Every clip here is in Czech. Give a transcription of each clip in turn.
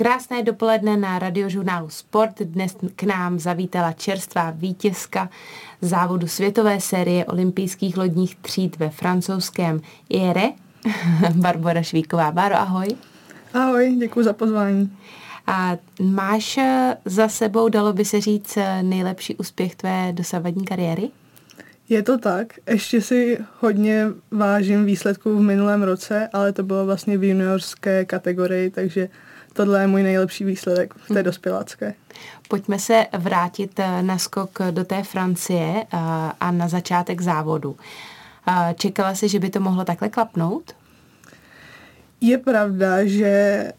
Krásné dopoledne na radiožurnálu Sport. Dnes k nám zavítala čerstvá vítězka závodu světové série olympijských lodních tříd ve francouzském Jere, Barbara Švíková. Báro, ahoj. Ahoj, děkuji za pozvání. A máš za sebou, dalo by se říct, nejlepší úspěch tvé dosavadní kariéry? Je to tak. Ještě si hodně vážím výsledků v minulém roce, ale to bylo vlastně v juniorské kategorii, takže tohle je můj nejlepší výsledek v té hm. dospělácké. Pojďme se vrátit eh, na skok do té Francie eh, a na začátek závodu. Eh, čekala jsi, že by to mohlo takhle klapnout? Je pravda, že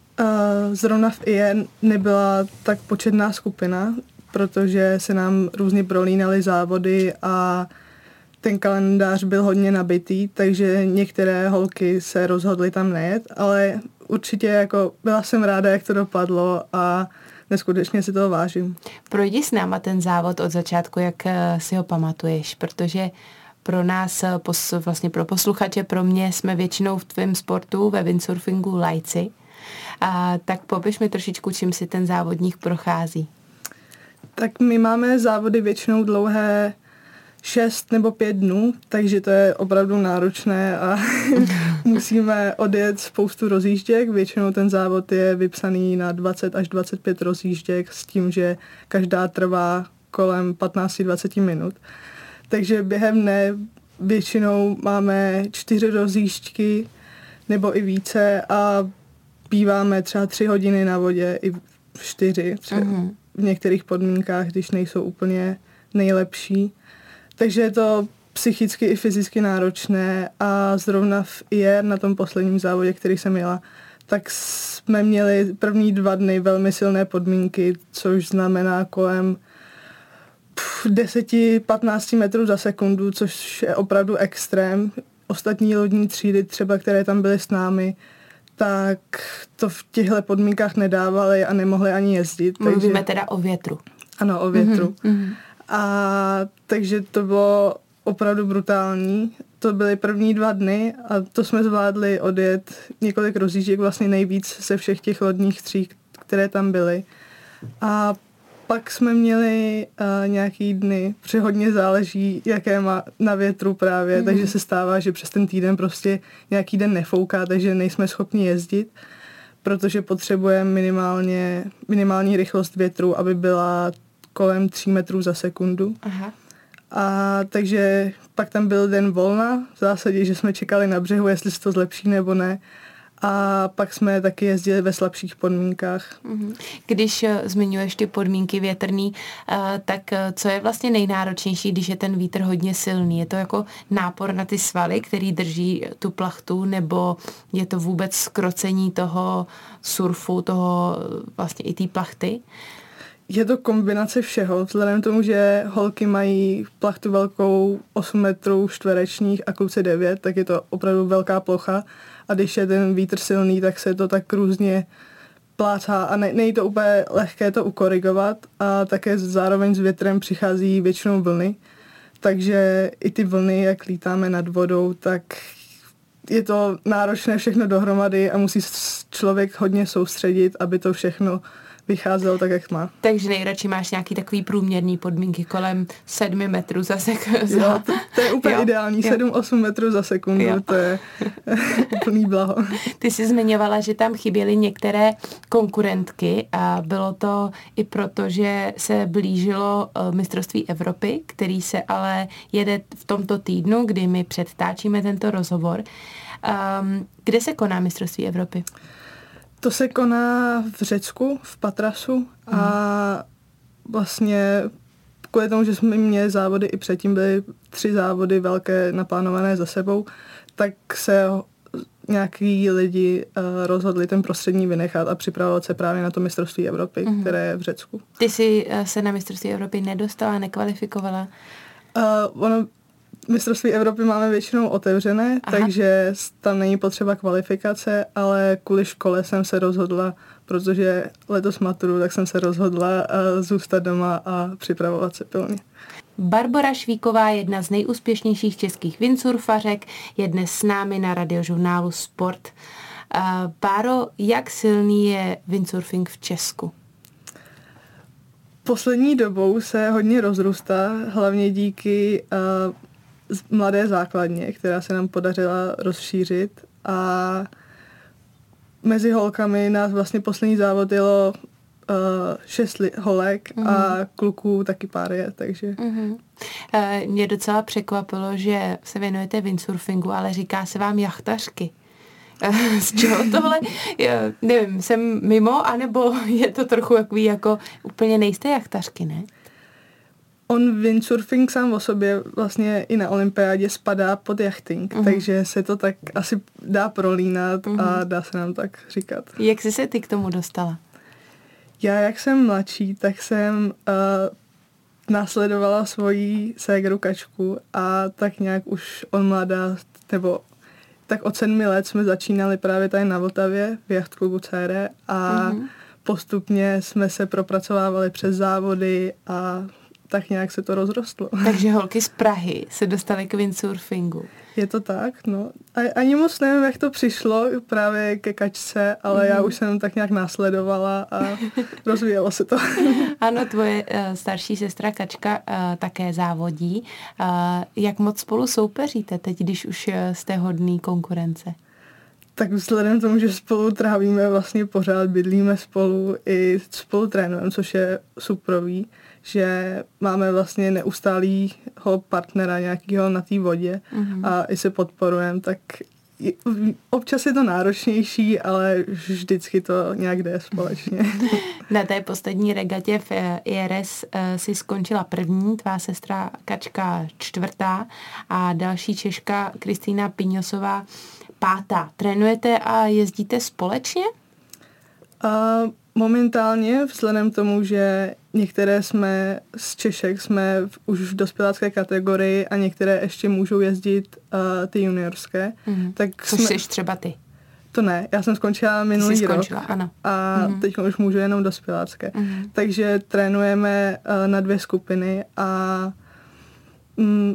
zrovna v IE nebyla tak početná skupina, protože se nám různě prolínaly závody a ten kalendář byl hodně nabitý, takže některé holky se rozhodly tam nejet, ale určitě jako byla jsem ráda, jak to dopadlo a neskutečně si toho vážím. Projdi s náma ten závod od začátku, jak eh, si ho pamatuješ, protože pro nás, eh, vlastně pro posluchače, pro mě jsme většinou v tvém sportu ve windsurfingu lajci. A tak popiš mi trošičku, čím si ten závodník prochází. Tak my máme závody většinou dlouhé šest nebo pět dnů, takže to je opravdu náročné a musíme odjet spoustu rozjížděk. Většinou ten závod je vypsaný na 20 až 25 rozjížděk s tím, že každá trvá kolem 15-20 minut. Takže během dne většinou máme čtyři rozjížďky nebo i více a býváme třeba tři hodiny na vodě i čtyři třeba uh-huh. v některých podmínkách, když nejsou úplně nejlepší. Takže je to psychicky i fyzicky náročné a zrovna v IR na tom posledním závodě, který jsem jela, tak jsme měli první dva dny velmi silné podmínky, což znamená kolem 10-15 metrů za sekundu, což je opravdu extrém. Ostatní lodní třídy, třeba které tam byly s námi, tak to v těchto podmínkách nedávali a nemohli ani jezdit. Mluvíme takže... teda o větru. Ano, o větru. Mm-hmm. A takže to bylo opravdu brutální. To byly první dva dny a to jsme zvládli odjet několik rozjížděk, vlastně nejvíc ze všech těch lodních tříd, které tam byly. A pak jsme měli uh, nějaký dny, protože hodně záleží, jaké má na větru právě, mm-hmm. takže se stává, že přes ten týden prostě nějaký den nefouká, takže nejsme schopni jezdit, protože potřebujeme minimálně, minimální rychlost větru, aby byla kolem 3 metrů za sekundu. Aha. A takže pak tam byl den volna, v zásadě, že jsme čekali na břehu, jestli se to zlepší nebo ne. A pak jsme taky jezdili ve slabších podmínkách. Mhm. Když uh, zmiňuješ ty podmínky větrný, uh, tak uh, co je vlastně nejnáročnější, když je ten vítr hodně silný? Je to jako nápor na ty svaly, který drží tu plachtu, nebo je to vůbec skrocení toho surfu, toho vlastně i té plachty? Je to kombinace všeho, vzhledem k tomu, že holky mají plachtu velkou 8 metrů čtverečních a kluci 9, tak je to opravdu velká plocha. A když je ten vítr silný, tak se to tak různě plácá. A ne, není to úplně lehké to ukorigovat. A také zároveň s větrem přichází většinou vlny, takže i ty vlny, jak lítáme nad vodou, tak je to náročné všechno dohromady a musí člověk hodně soustředit, aby to všechno vycházelo tak, jak má. Takže nejradši máš nějaký takový průměrný podmínky kolem 7 metrů za sekundu. Jo, to, to je úplně jo, ideální, 7-8 metrů za sekundu, jo. to je úplný blaho. Ty jsi zmiňovala, že tam chyběly některé konkurentky a bylo to i proto, že se blížilo eh, mistrovství Evropy, který se ale jede v tomto týdnu, kdy my předtáčíme tento rozhovor. Um, kde se koná mistrovství Evropy? To se koná v Řecku, v Patrasu a mhm. vlastně kvůli tomu, že jsme měli závody i předtím, byly tři závody velké naplánované za sebou, tak se nějaký lidi uh, rozhodli ten prostřední vynechat a připravovat se právě na to mistrovství Evropy, mm-hmm. které je v Řecku. Ty jsi uh, se na mistrovství Evropy nedostala, nekvalifikovala? Uh, ono mistrovství Evropy máme většinou otevřené, Aha. takže tam není potřeba kvalifikace, ale kvůli škole jsem se rozhodla, protože letos maturu, tak jsem se rozhodla uh, zůstat doma a připravovat se pilně. Barbara Švíková, jedna z nejúspěšnějších českých windsurfařek, je dnes s námi na radiožurnálu Sport. Páro, jak silný je windsurfing v Česku? Poslední dobou se hodně rozrůstá, hlavně díky uh, mladé základně, která se nám podařila rozšířit a mezi holkami nás vlastně poslední závod jelo uh, šest li- holek mm. a mhm. kluků taky pár je, takže... Mm-hmm. Uh, mě docela překvapilo, že se věnujete windsurfingu, ale říká se vám jachtařky. z čeho tohle, já, nevím, jsem mimo, anebo je to trochu takový jako úplně nejste jachtařky, ne? On windsurfing sám o sobě vlastně i na olympiádě spadá pod jachting, uh-huh. takže se to tak asi dá prolínat uh-huh. a mhm. dá se nám tak říkat. Jak jsi se ty k tomu dostala? Já, jak jsem mladší, tak jsem uh, následovala svoji ségru kačku a tak nějak už on mladá, nebo tak od sedmi let jsme začínali právě tady na Vltavě v jachtklubu Cére a mm-hmm. postupně jsme se propracovávali přes závody a tak nějak se to rozrostlo. Takže holky z Prahy se dostaly k windsurfingu. Je to tak, no. A, ani moc nevím, jak to přišlo právě ke kačce, ale mm. já mhm. už jsem tak nějak následovala a rozvíjelo se to. ano, tvoje uh, starší sestra Kačka uh, také závodí. Uh, jak moc spolu soupeříte teď, když už jste hodný konkurence? Tak vzhledem k tomu, že spolu trávíme vlastně pořád, bydlíme spolu i spolu trénujeme, což je suprový, že máme vlastně neustálýho partnera nějakého na té vodě mm-hmm. a i se podporujeme, tak občas je to náročnější, ale vždycky to nějak jde společně. Na té poslední regatě v eh, IRS eh, si skončila první, tvá sestra Kačka čtvrtá a další Češka Kristýna Piňosová pátá. Trénujete a jezdíte společně? Uh, momentálně, vzhledem k tomu, že některé jsme z Češek, jsme v, už v dospělácké kategorii a některé ještě můžou jezdit uh, ty juniorské. Mm-hmm. Tak Což jsme... jsi třeba ty. To ne, já jsem skončila minulý jsi skončila, rok ano. a mm-hmm. teď už můžu jenom dospělácké. Mm-hmm. Takže trénujeme uh, na dvě skupiny a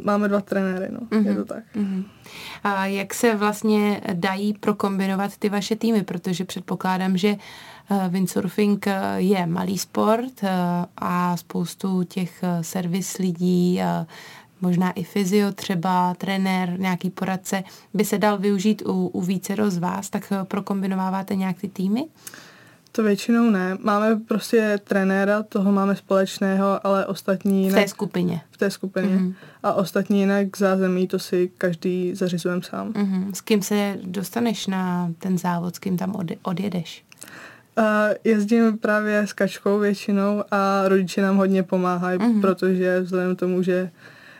máme dva trenéry, no, mm-hmm. je to tak. Mm-hmm. A jak se vlastně dají prokombinovat ty vaše týmy, protože předpokládám, že uh, windsurfing uh, je malý sport uh, a spoustu těch servis lidí, možná i fyzio třeba, trenér, nějaký poradce, by se dal využít u, u více z vás, tak prokombinováváte nějak ty týmy? To většinou ne. Máme prostě trenéra, toho máme společného, ale ostatní jinak... V té skupině. V té skupině. Mm-hmm. A ostatní jinak zázemí, to si každý zařizujeme sám. Mm-hmm. S kým se dostaneš na ten závod, s kým tam od, odjedeš? Uh, jezdím právě s kačkou většinou a rodiče nám hodně pomáhají, mm-hmm. protože vzhledem k tomu, že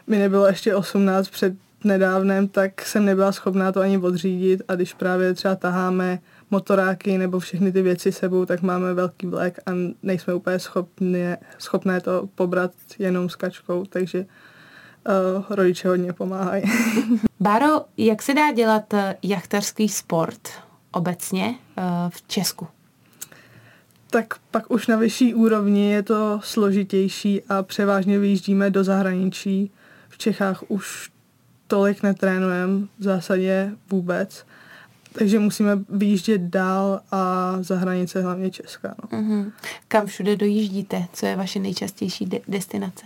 mi nebylo ještě 18 před nedávnem, tak jsem nebyla schopná to ani odřídit a když právě třeba taháme motoráky nebo všechny ty věci sebou, tak máme velký vlek a nejsme úplně schopni, schopné to pobrat jenom s kačkou, takže uh, rodiče hodně pomáhají. Báro, jak se dá dělat eh, jachtařský sport obecně uh, v Česku? Tak pak už na vyšší úrovni je to složitější a převážně vyjíždíme do zahraničí. V Čechách už tolik netrénujeme v zásadě vůbec takže musíme vyjíždět dál a za hranice hlavně Česka. No. Mm-hmm. Kam všude dojíždíte? Co je vaše nejčastější de- destinace?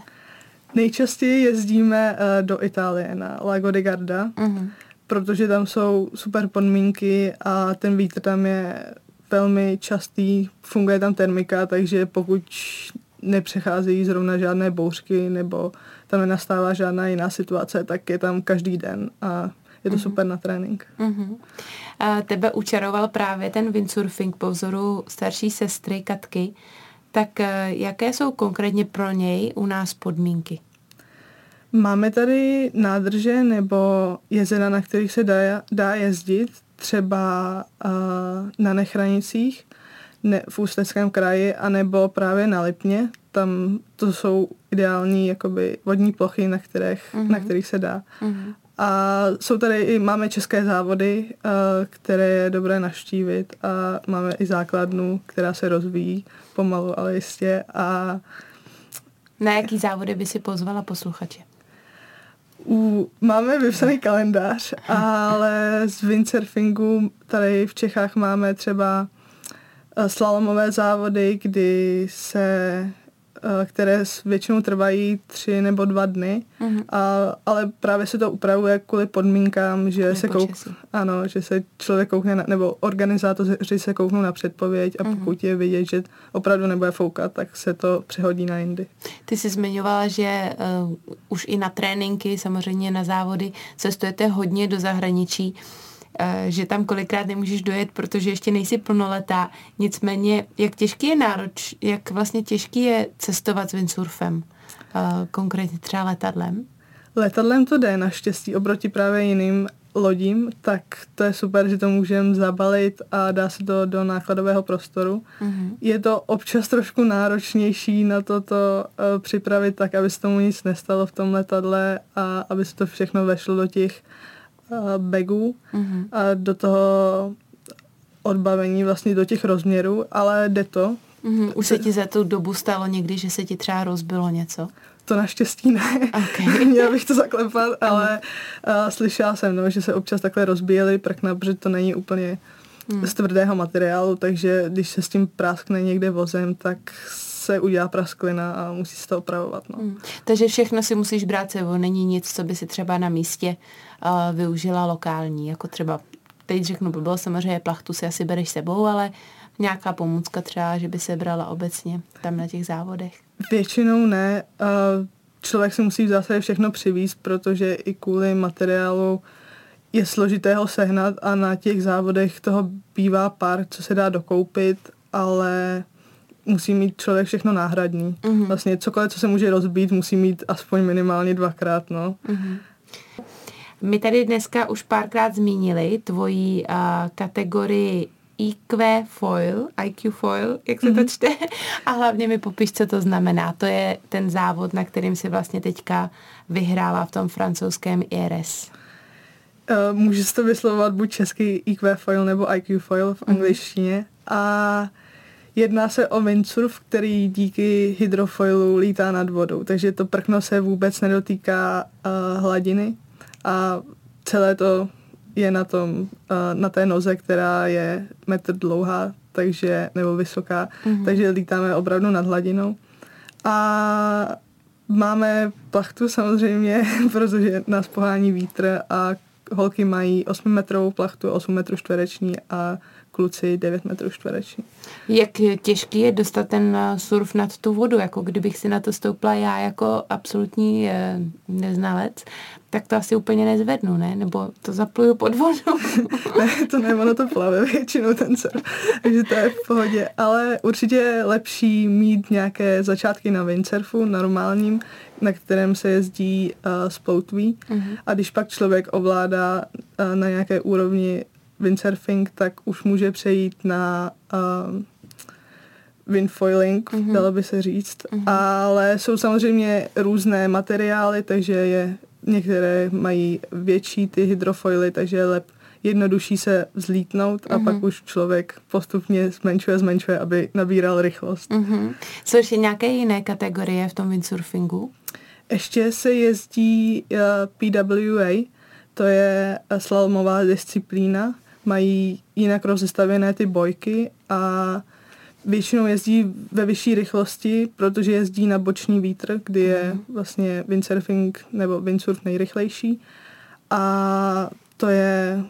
Nejčastěji jezdíme uh, do Itálie na Lago di Garda, mm-hmm. protože tam jsou super podmínky a ten vítr tam je velmi častý, funguje tam termika, takže pokud nepřecházejí zrovna žádné bouřky nebo tam nenastává žádná jiná situace, tak je tam každý den a je to super na trénink. Mm-hmm. A tebe učaroval právě ten windsurfing po vzoru starší sestry Katky. Tak eh, jaké jsou konkrétně pro něj u nás podmínky? Máme tady nádrže nebo jezera, na kterých se dá, dá jezdit, třeba uh, na Nechranicích, ne, v Ústeckém kraji, anebo právě na Lipně. Tam to jsou ideální jakoby, vodní plochy, na kterých, mm-hmm. na kterých se dá. Mm-hmm. A jsou tady i, máme české závody, které je dobré naštívit a máme i základnu, která se rozvíjí pomalu, ale jistě. A na jaký závody by si pozvala posluchače? U, máme vypsaný kalendář, ale z windsurfingu tady v Čechách máme třeba eh, slalomové závody, kdy se které většinou trvají tři nebo dva dny, mm-hmm. a, ale právě se to upravuje kvůli podmínkám, že se kouk, ano, že se člověk koukne, na, nebo organizátoři se kouknou na předpověď a mm-hmm. pokud je vidět, že opravdu nebude foukat, tak se to přehodí na jindy. Ty jsi zmiňovala, že uh, už i na tréninky, samozřejmě na závody, cestujete hodně do zahraničí. Uh, Eh, že tam kolikrát nemůžeš dojet, protože ještě nejsi plnoletá. Nicméně, jak těžký je nároč, jak vlastně těžký je cestovat s windsurfem, eh, konkrétně třeba letadlem? Letadlem to jde naštěstí oproti právě jiným lodím, tak to je super, že to můžeme zabalit a dá se to do nákladového prostoru. Mm-hmm. Je to občas trošku náročnější na toto uh, připravit tak, aby se tomu nic nestalo v tom letadle a aby se to všechno vešlo do těch bagů mm-hmm. a do toho odbavení vlastně do těch rozměrů, ale jde to. Mm-hmm. Už se ti za tu dobu stalo někdy, že se ti třeba rozbilo něco? To naštěstí ne. Okay. Měla bych to zaklepat, ale uh, slyšela jsem, no, že se občas takhle rozbíjely prkna, protože to není úplně mm. z tvrdého materiálu, takže když se s tím práskne někde vozem, tak se udělá prasklina a musí se to opravovat. No. Mm. Takže všechno si musíš brát sebou, není nic, co by si třeba na místě uh, využila lokální, jako třeba, teď řeknu bylo samozřejmě plachtu si asi bereš sebou, ale nějaká pomůcka třeba, že by se brala obecně tam na těch závodech. Většinou ne. Uh, člověk si musí v zásadě všechno přivízt, protože i kvůli materiálu je složité ho sehnat a na těch závodech toho bývá pár, co se dá dokoupit, ale musí mít člověk všechno náhradní. Mm-hmm. Vlastně cokoliv, co se může rozbít, musí mít aspoň minimálně dvakrát, no. Mm-hmm. My tady dneska už párkrát zmínili tvoji uh, kategorii IQ foil, IQ foil, jak se mm-hmm. to mhm. čte, a hlavně mi popiš, co to znamená. To je ten závod, na kterým si vlastně teďka vyhrála v tom francouzském IRS. Uh, může se to vyslovovat buď český IQ foil nebo IQ foil v angličtině. Mm-hmm. A Jedná se o windsurf, který díky hydrofoilu lítá nad vodou, takže to prkno se vůbec nedotýká uh, hladiny a celé to je na tom, uh, na té noze, která je metr dlouhá, takže, nebo vysoká, mm-hmm. takže lítáme opravdu nad hladinou. A máme plachtu samozřejmě, protože nás pohání vítr a holky mají 8 metrovou plachtu, 8 metrů čtvereční a kluci 9 metrů čtvereční. Jak těžký je dostat ten eh, surf nad tu vodu, jako kdybych si na to stoupla já jako absolutní eh, neznalec, tak to asi úplně nezvednu, ne? Nebo to zapluju pod vodu. ne, to ne, ono to plave většinou ten surf, takže to je v pohodě. Ale určitě je lepší mít nějaké začátky na windsurfu normálním, na kterém se jezdí uh, s ploutví. Uh-huh. A když pak člověk ovládá uh, na nějaké úrovni windsurfing, tak už může přejít na uh, windfoiling, mm-hmm. dalo by se říct. Mm-hmm. Ale jsou samozřejmě různé materiály, takže je některé mají větší ty hydrofoily, takže je lep, jednodušší se vzlítnout a mm-hmm. pak už člověk postupně zmenšuje, zmenšuje, aby nabíral rychlost. Mm-hmm. Jsou ještě nějaké jiné kategorie v tom windsurfingu? Ještě se jezdí uh, PWA, to je slalomová disciplína, mají jinak rozestavěné ty bojky a většinou jezdí ve vyšší rychlosti, protože jezdí na boční vítr, kdy je mhm. vlastně windsurfing nebo windsurf nejrychlejší a to je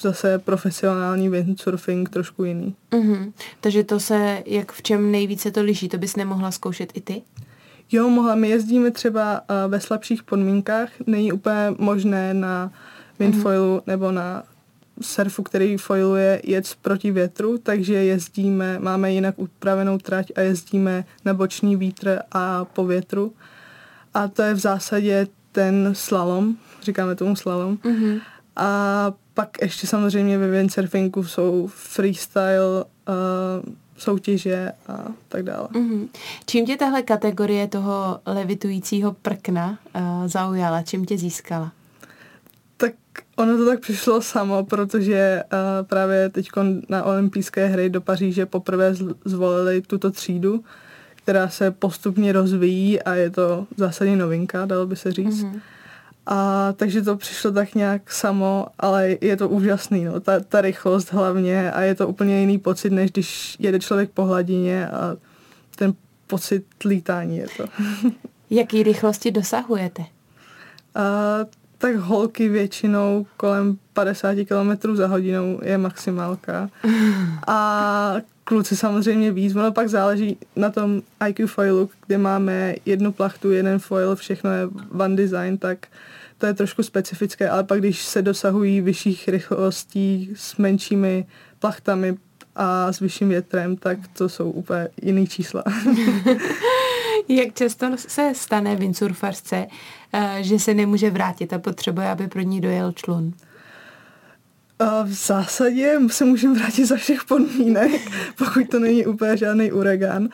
zase profesionální windsurfing trošku jiný. Mm-hmm. Takže to se, jak v čem nejvíce to liší, to bys nemohla zkoušet i ty? Jo, mohla. My jezdíme třeba uh, ve slabších podmínkách. Není úplně možné na windfoilu mm-hmm. nebo na surfu, který foiluje jet proti větru, takže jezdíme, máme jinak upravenou trať a jezdíme na boční vítr a po větru. A to je v zásadě ten slalom, říkáme tomu slalom. Mm-hmm. A pak ještě samozřejmě ve windsurfingu jsou freestyle uh, soutěže a tak dále. Mm-hmm. Čím tě tahle kategorie toho levitujícího prkna uh, zaujala? Čím tě získala? Ono to tak přišlo samo, protože uh, právě teď na olympijské hry do Paříže poprvé zvolili tuto třídu, která se postupně rozvíjí a je to zásadně novinka, dalo by se říct. Mm-hmm. A takže to přišlo tak nějak samo, ale je to úžasný, no, ta, ta rychlost hlavně a je to úplně jiný pocit, než když jede člověk po hladině a ten pocit lítání je to. Jaký rychlosti dosahujete? A, tak holky většinou kolem 50 km za hodinou je maximálka. A kluci samozřejmě víc. Ono pak záleží na tom IQ foilu, kde máme jednu plachtu, jeden foil, všechno je one design, tak to je trošku specifické, ale pak když se dosahují vyšších rychlostí s menšími plachtami a s vyšším větrem, tak to jsou úplně jiný čísla. Jak často se stane windsurfařce, eh, že se nemůže vrátit a potřebuje, aby pro ní dojel člun? V zásadě se můžeme vrátit za všech podmínek, pokud to není úplně žádný uragan,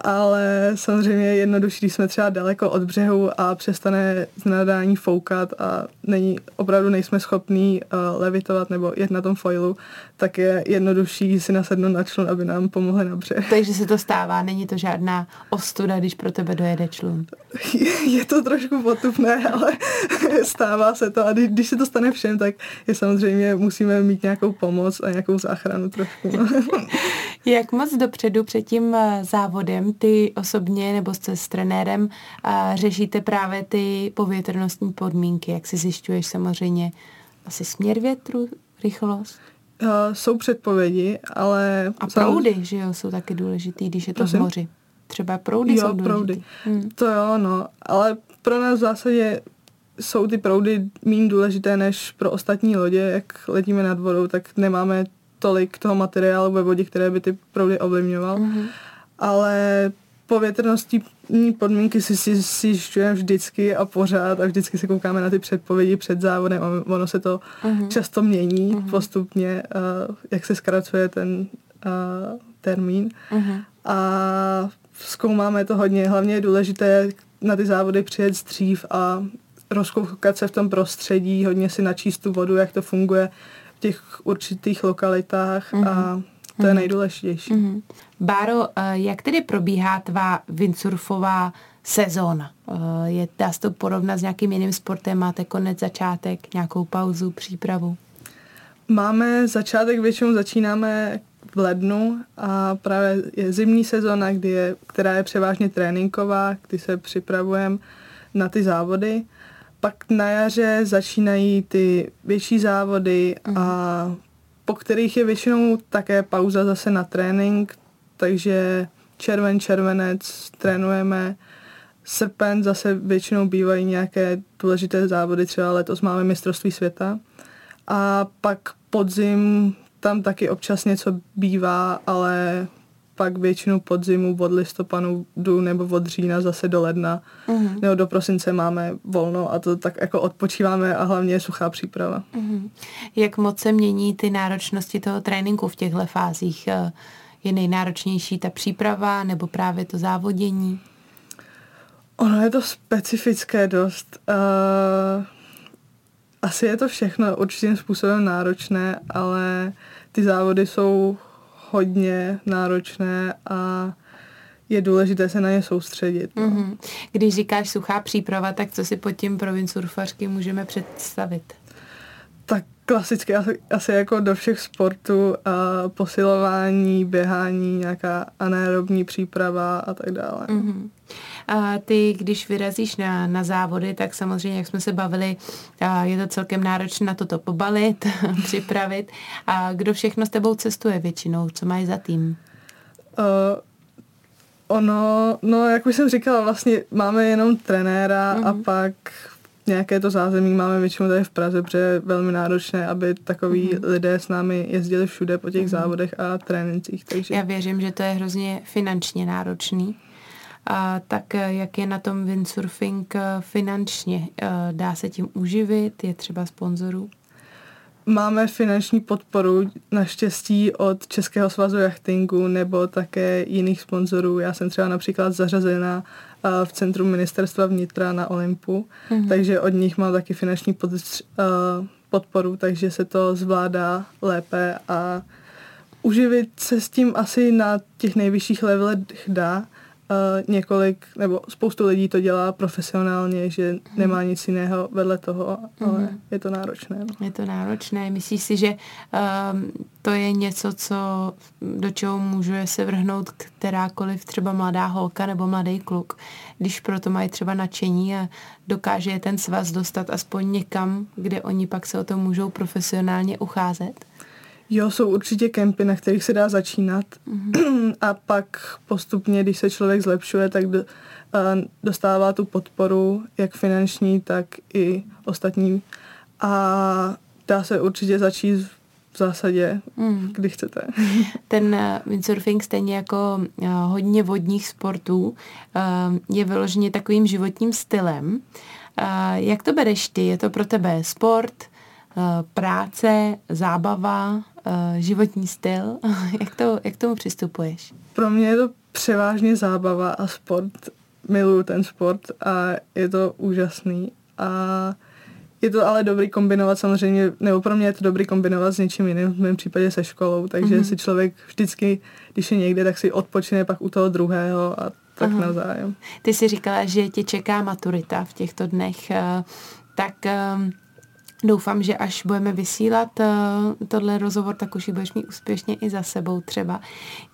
ale samozřejmě je jednodušší, když jsme třeba daleko od břehu a přestane z nadání foukat a není, opravdu nejsme schopní uh, levitovat nebo jet na tom foilu, tak je jednodušší si nasednout na člun, aby nám pomohli na břeh. Takže se to stává, není to žádná ostuda, když pro tebe dojede člun. Je to trošku potupné, ale stává se to a když se to stane všem, tak je samozřejmě musíme musíme mít nějakou pomoc a nějakou záchranu trošku. No. Jak moc dopředu před tím eh, závodem ty osobně nebo s, s trenérem eh, řešíte právě ty povětrnostní podmínky? Jak si zjišťuješ samozřejmě asi směr větru, rychlost? Uh, jsou předpovědi, ale... A proudy, že jo, jsou taky důležitý, když je to Prosím? v moři. Třeba proudy jo, jsou důležitý. proudy. Hmm. To jo, no. Ale pro nás v zásadě jsou ty proudy méně důležité než pro ostatní lodě, jak letíme nad vodou, tak nemáme tolik toho materiálu ve vodě, které by ty proudy ovlivňoval. Mm-hmm. Ale povětrnostní podmínky si, si, si zjišťujeme vždycky a pořád a vždycky se koukáme na ty předpovědi před závodem a ono se to mm-hmm. často mění mm-hmm. postupně, uh, jak se zkracuje ten uh, termín. Mm-hmm. A zkoumáme to hodně. Hlavně je důležité na ty závody přijet dřív a rozkoukat se v tom prostředí, hodně si načíst tu vodu, jak to funguje v těch určitých lokalitách mm-hmm. a to je mhm. nejdůležitější. Mm-hmm. Báro, eh, jak tedy probíhá tvá windsurfová sezóna? Eh, je, dá se to porovnat s nějakým jiným sportem? Máte konec, začátek, nějakou pauzu, přípravu? Máme začátek, většinou začínáme v lednu a právě je zimní sezóna, kdy je, která je převážně tréninková, kdy se připravujeme na ty závody pak na jaře začínají ty větší závody mm. a mhm. po kterých je většinou také pauza zase na trénink, takže červen, červenec trénujeme, srpen zase většinou bývají nějaké důležité závody, třeba letos máme mistrovství světa a pak podzim tam taky občas něco bývá, ale pak většinu podzimu od listopadu nebo od října zase do ledna mm-hmm. nebo do prosince máme volno a to tak jako odpočíváme a hlavně je suchá příprava. Mm-hmm. Jak moc se mění ty náročnosti toho tréninku v těchto fázích? Eh, je nejnáročnější ta příprava nebo právě to závodění? Ono je to specifické dost. Uh, asi je to všechno určitým způsobem náročné, ale ty závody jsou hodně náročné a je důležité se na ně soustředit. No. Mm-hmm. Když říkáš suchá příprava, tak co si pod tím pro windsurfařky můžeme představit? Tak klasicky asi, asi jako do všech sportů a posilování, běhání, nějaká anaerobní příprava a tak dále. Mm-hmm. A ty, když vyrazíš na, na závody, tak samozřejmě, jak jsme se bavili, je to celkem náročné na toto pobalit, připravit. A kdo všechno s tebou cestuje většinou? Co máš za tým? Uh, ono, no jak už jsem říkala, vlastně máme jenom trenéra mm-hmm. a mhm. pak nějaké to zázemí máme většinou tady v Praze, protože je velmi náročné, aby takový mm-hmm. lidé s námi jezdili všude po těch mm-hmm. závodech a trénincích. Takže... Já věřím, že to je hrozně finančně náročný. A tak eh, jak je na tom windsurfing eh, finančně? Eh, dá se tím uživit? Je třeba sponzorů? Máme finanční podporu naštěstí od Českého svazu jachtingu nebo také jiných sponzorů. Já jsem třeba například zařazena v centru ministerstva vnitra na Olympu, mm-hmm. takže od nich mám taky finanční pod, podporu, takže se to zvládá lépe a uživit se s tím asi na těch nejvyšších levelech dá, několik, nebo spoustu lidí to dělá profesionálně, že nemá nic jiného vedle toho, ale hmm. je to náročné. No. Je to náročné. Myslíš si, že um, to je něco, co, do čeho může se vrhnout kterákoliv třeba mladá holka nebo mladý kluk, když proto mají třeba nadšení a dokáže je ten svaz dostat aspoň někam, kde oni pak se o to můžou profesionálně ucházet? Jo, jsou určitě kempy, na kterých se dá začínat mm-hmm. a pak postupně, když se člověk zlepšuje, tak do, dostává tu podporu, jak finanční, tak i ostatní. A dá se určitě začít v zásadě, mm. kdy chcete. Ten uh, windsurfing stejně jako uh, hodně vodních sportů uh, je vyloženě takovým životním stylem. Jak to bereš ty? Je to pro tebe sport, práce, zábava, životní styl? jak, to, jak tomu přistupuješ? Pro mě je to převážně zábava a sport. Miluju ten sport a je to úžasný. A je to ale dobrý kombinovat samozřejmě, nebo pro mě je to dobrý kombinovat s něčím jiným, v mém případě se školou, takže mm-hmm. si člověk vždycky, když je někde, tak si odpočine pak u toho druhého a tak Aha. navzájem. Ty jsi říkala, že tě čeká maturita v těchto dnech, eh, tak ehm, Doufám, že až budeme vysílat uh, tohle rozhovor, tak už ji budeš mít úspěšně i za sebou třeba.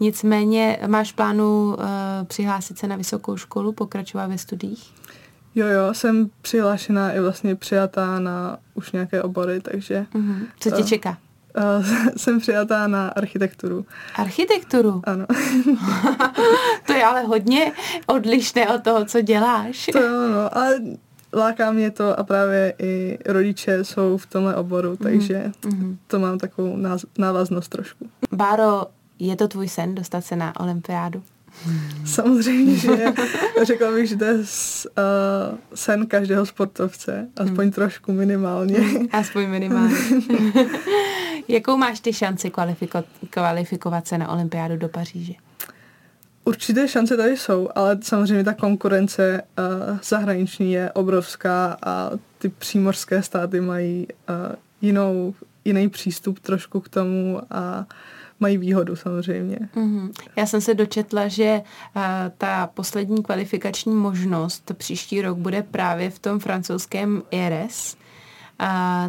Nicméně máš plánu uh, přihlásit se na vysokou školu, pokračovat ve studiích? Jo, jo, jsem přihlášená i vlastně přijatá na už nějaké obory, takže... Uh-huh. Co tě uh, čeká? Uh, jsem přijatá na architekturu. Architekturu? Ano. to je ale hodně odlišné od toho, co děláš. To jo, no, ale láká mě to a právě i rodiče jsou v tomhle oboru, mhm, takže mm-hmm. to mám takovou návaznost trošku. Báro, je to tvůj sen dostat se na olympiádu? Samozřejmě, že je. Řekla bych, že to je uh, sen každého sportovce, aspoň hmm. trošku minimálně. Aspoň minimálně. Jakou máš ty šanci kvalifiko- kvalifikovat se na olympiádu do Paříže? Určité šance tady jsou, ale samozřejmě ta konkurence uh, zahraniční je obrovská a ty přímořské státy mají uh, jinou, jiný přístup trošku k tomu a mají výhodu samozřejmě. Mm-hmm. Já jsem se dočetla, že uh, ta poslední kvalifikační možnost příští rok bude právě v tom francouzském ERS. Uh,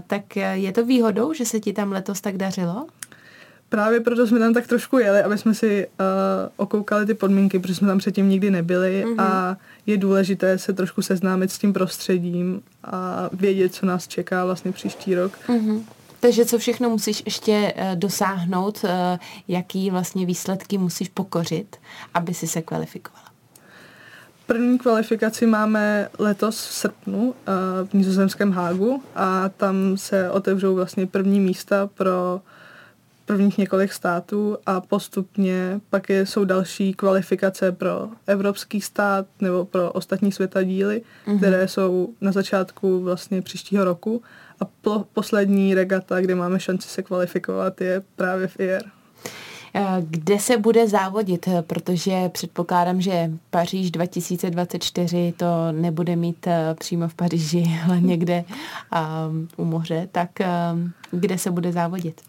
tak je to výhodou, že se ti tam letos tak dařilo? Právě proto jsme tam tak trošku jeli, aby jsme si uh, okoukali ty podmínky, protože jsme tam předtím nikdy nebyli mm-hmm. a je důležité se trošku seznámit s tím prostředím a vědět, co nás čeká vlastně příští rok. Mm-hmm. Takže co všechno musíš ještě uh, dosáhnout, uh, jaký vlastně výsledky musíš pokořit, aby si se kvalifikovala? První kvalifikaci máme letos v srpnu uh, v nizozemském Hágu a tam se otevřou vlastně první místa pro prvních několik států a postupně pak je, jsou další kvalifikace pro evropský stát nebo pro ostatní světadíly, mm-hmm. které jsou na začátku vlastně příštího roku a plo, poslední regata, kde máme šanci se kvalifikovat, je právě v IR. Eh, kde se bude závodit? Protože předpokládám, že Paříž 2024 to nebude mít eh, přímo v Paříži, ale někde um, u moře. Tak um, kde se bude závodit?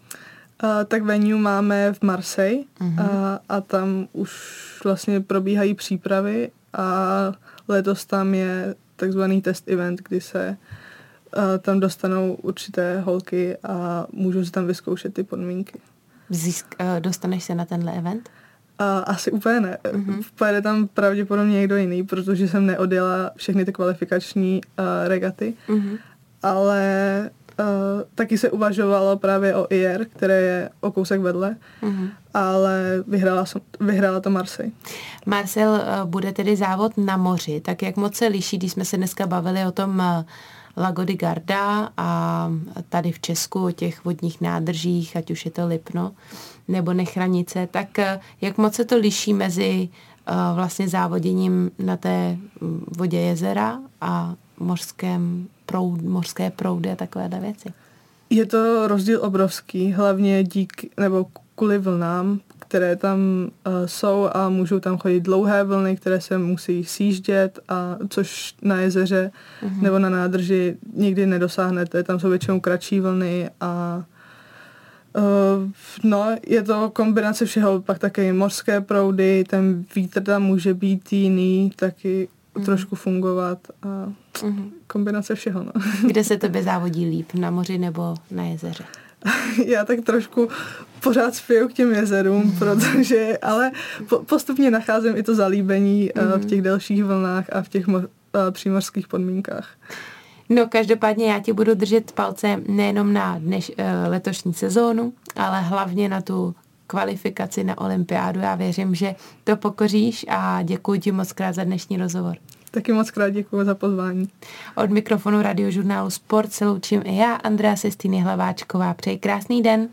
Uh, tak venue máme v Marseille uh-huh. a, a tam už vlastně probíhají přípravy a letos tam je takzvaný test event, kdy se uh, tam dostanou určité holky a můžou si tam vyzkoušet ty podmínky. Získ, uh, dostaneš se na tenhle event? Uh, asi úplně ne. Uh-huh. Pojede tam pravděpodobně někdo jiný, protože jsem neodjela všechny ty kvalifikační uh, regaty. Uh-huh. Ale taky se uvažovalo právě o IR, které je o kousek vedle, mm-hmm. ale vyhrála, vyhrála to Marseille. Marcel, uh, bude tedy závod na moři, tak jak moc se liší, když jsme se dneska bavili o tom uh, Lago di Garda a tady v Česku o těch vodních nádržích, ať už je to Lipno nebo Nechranice, tak jak moc se to liší mezi vlastně závoděním na té mm, vodě jezera a mořském proud, mořské proudy a takovéhle věci. Je to rozdíl obrovský, hlavně dík, nebo kvůli vlnám, které tam uh, jsou a můžou tam chodit dlouhé vlny, které se musí sjíždět, a což na jezeře uh-huh. nebo na nádrži nikdy nedosáhnete. Tam jsou většinou kratší vlny a Uh, no, je to kombinace všeho, pak taky mořské proudy, ten vítr tam může být jiný, taky mm. trošku fungovat a mm. kombinace všeho. No. Kde se tebe závodí líp, na moři nebo na jezeře? Já tak trošku pořád spěju k těm jezerům, mm. protože, ale po, postupně nacházím i to zalíbení mm. v těch delších vlnách a v těch mo- uh, přímořských podmínkách. No každopádně já ti budu držet palce nejenom na dneš, uh, letošní sezónu, ale hlavně na tu kvalifikaci na olympiádu. Já věřím, že to pokoříš a děkuji ti moc krát za dnešní rozhovor. Taky moc krát děkuji za pozvání. Od mikrofonu radiožurnálu Sport se loučím i já, Andrea Sestýny Hlaváčková. Přeji krásný den.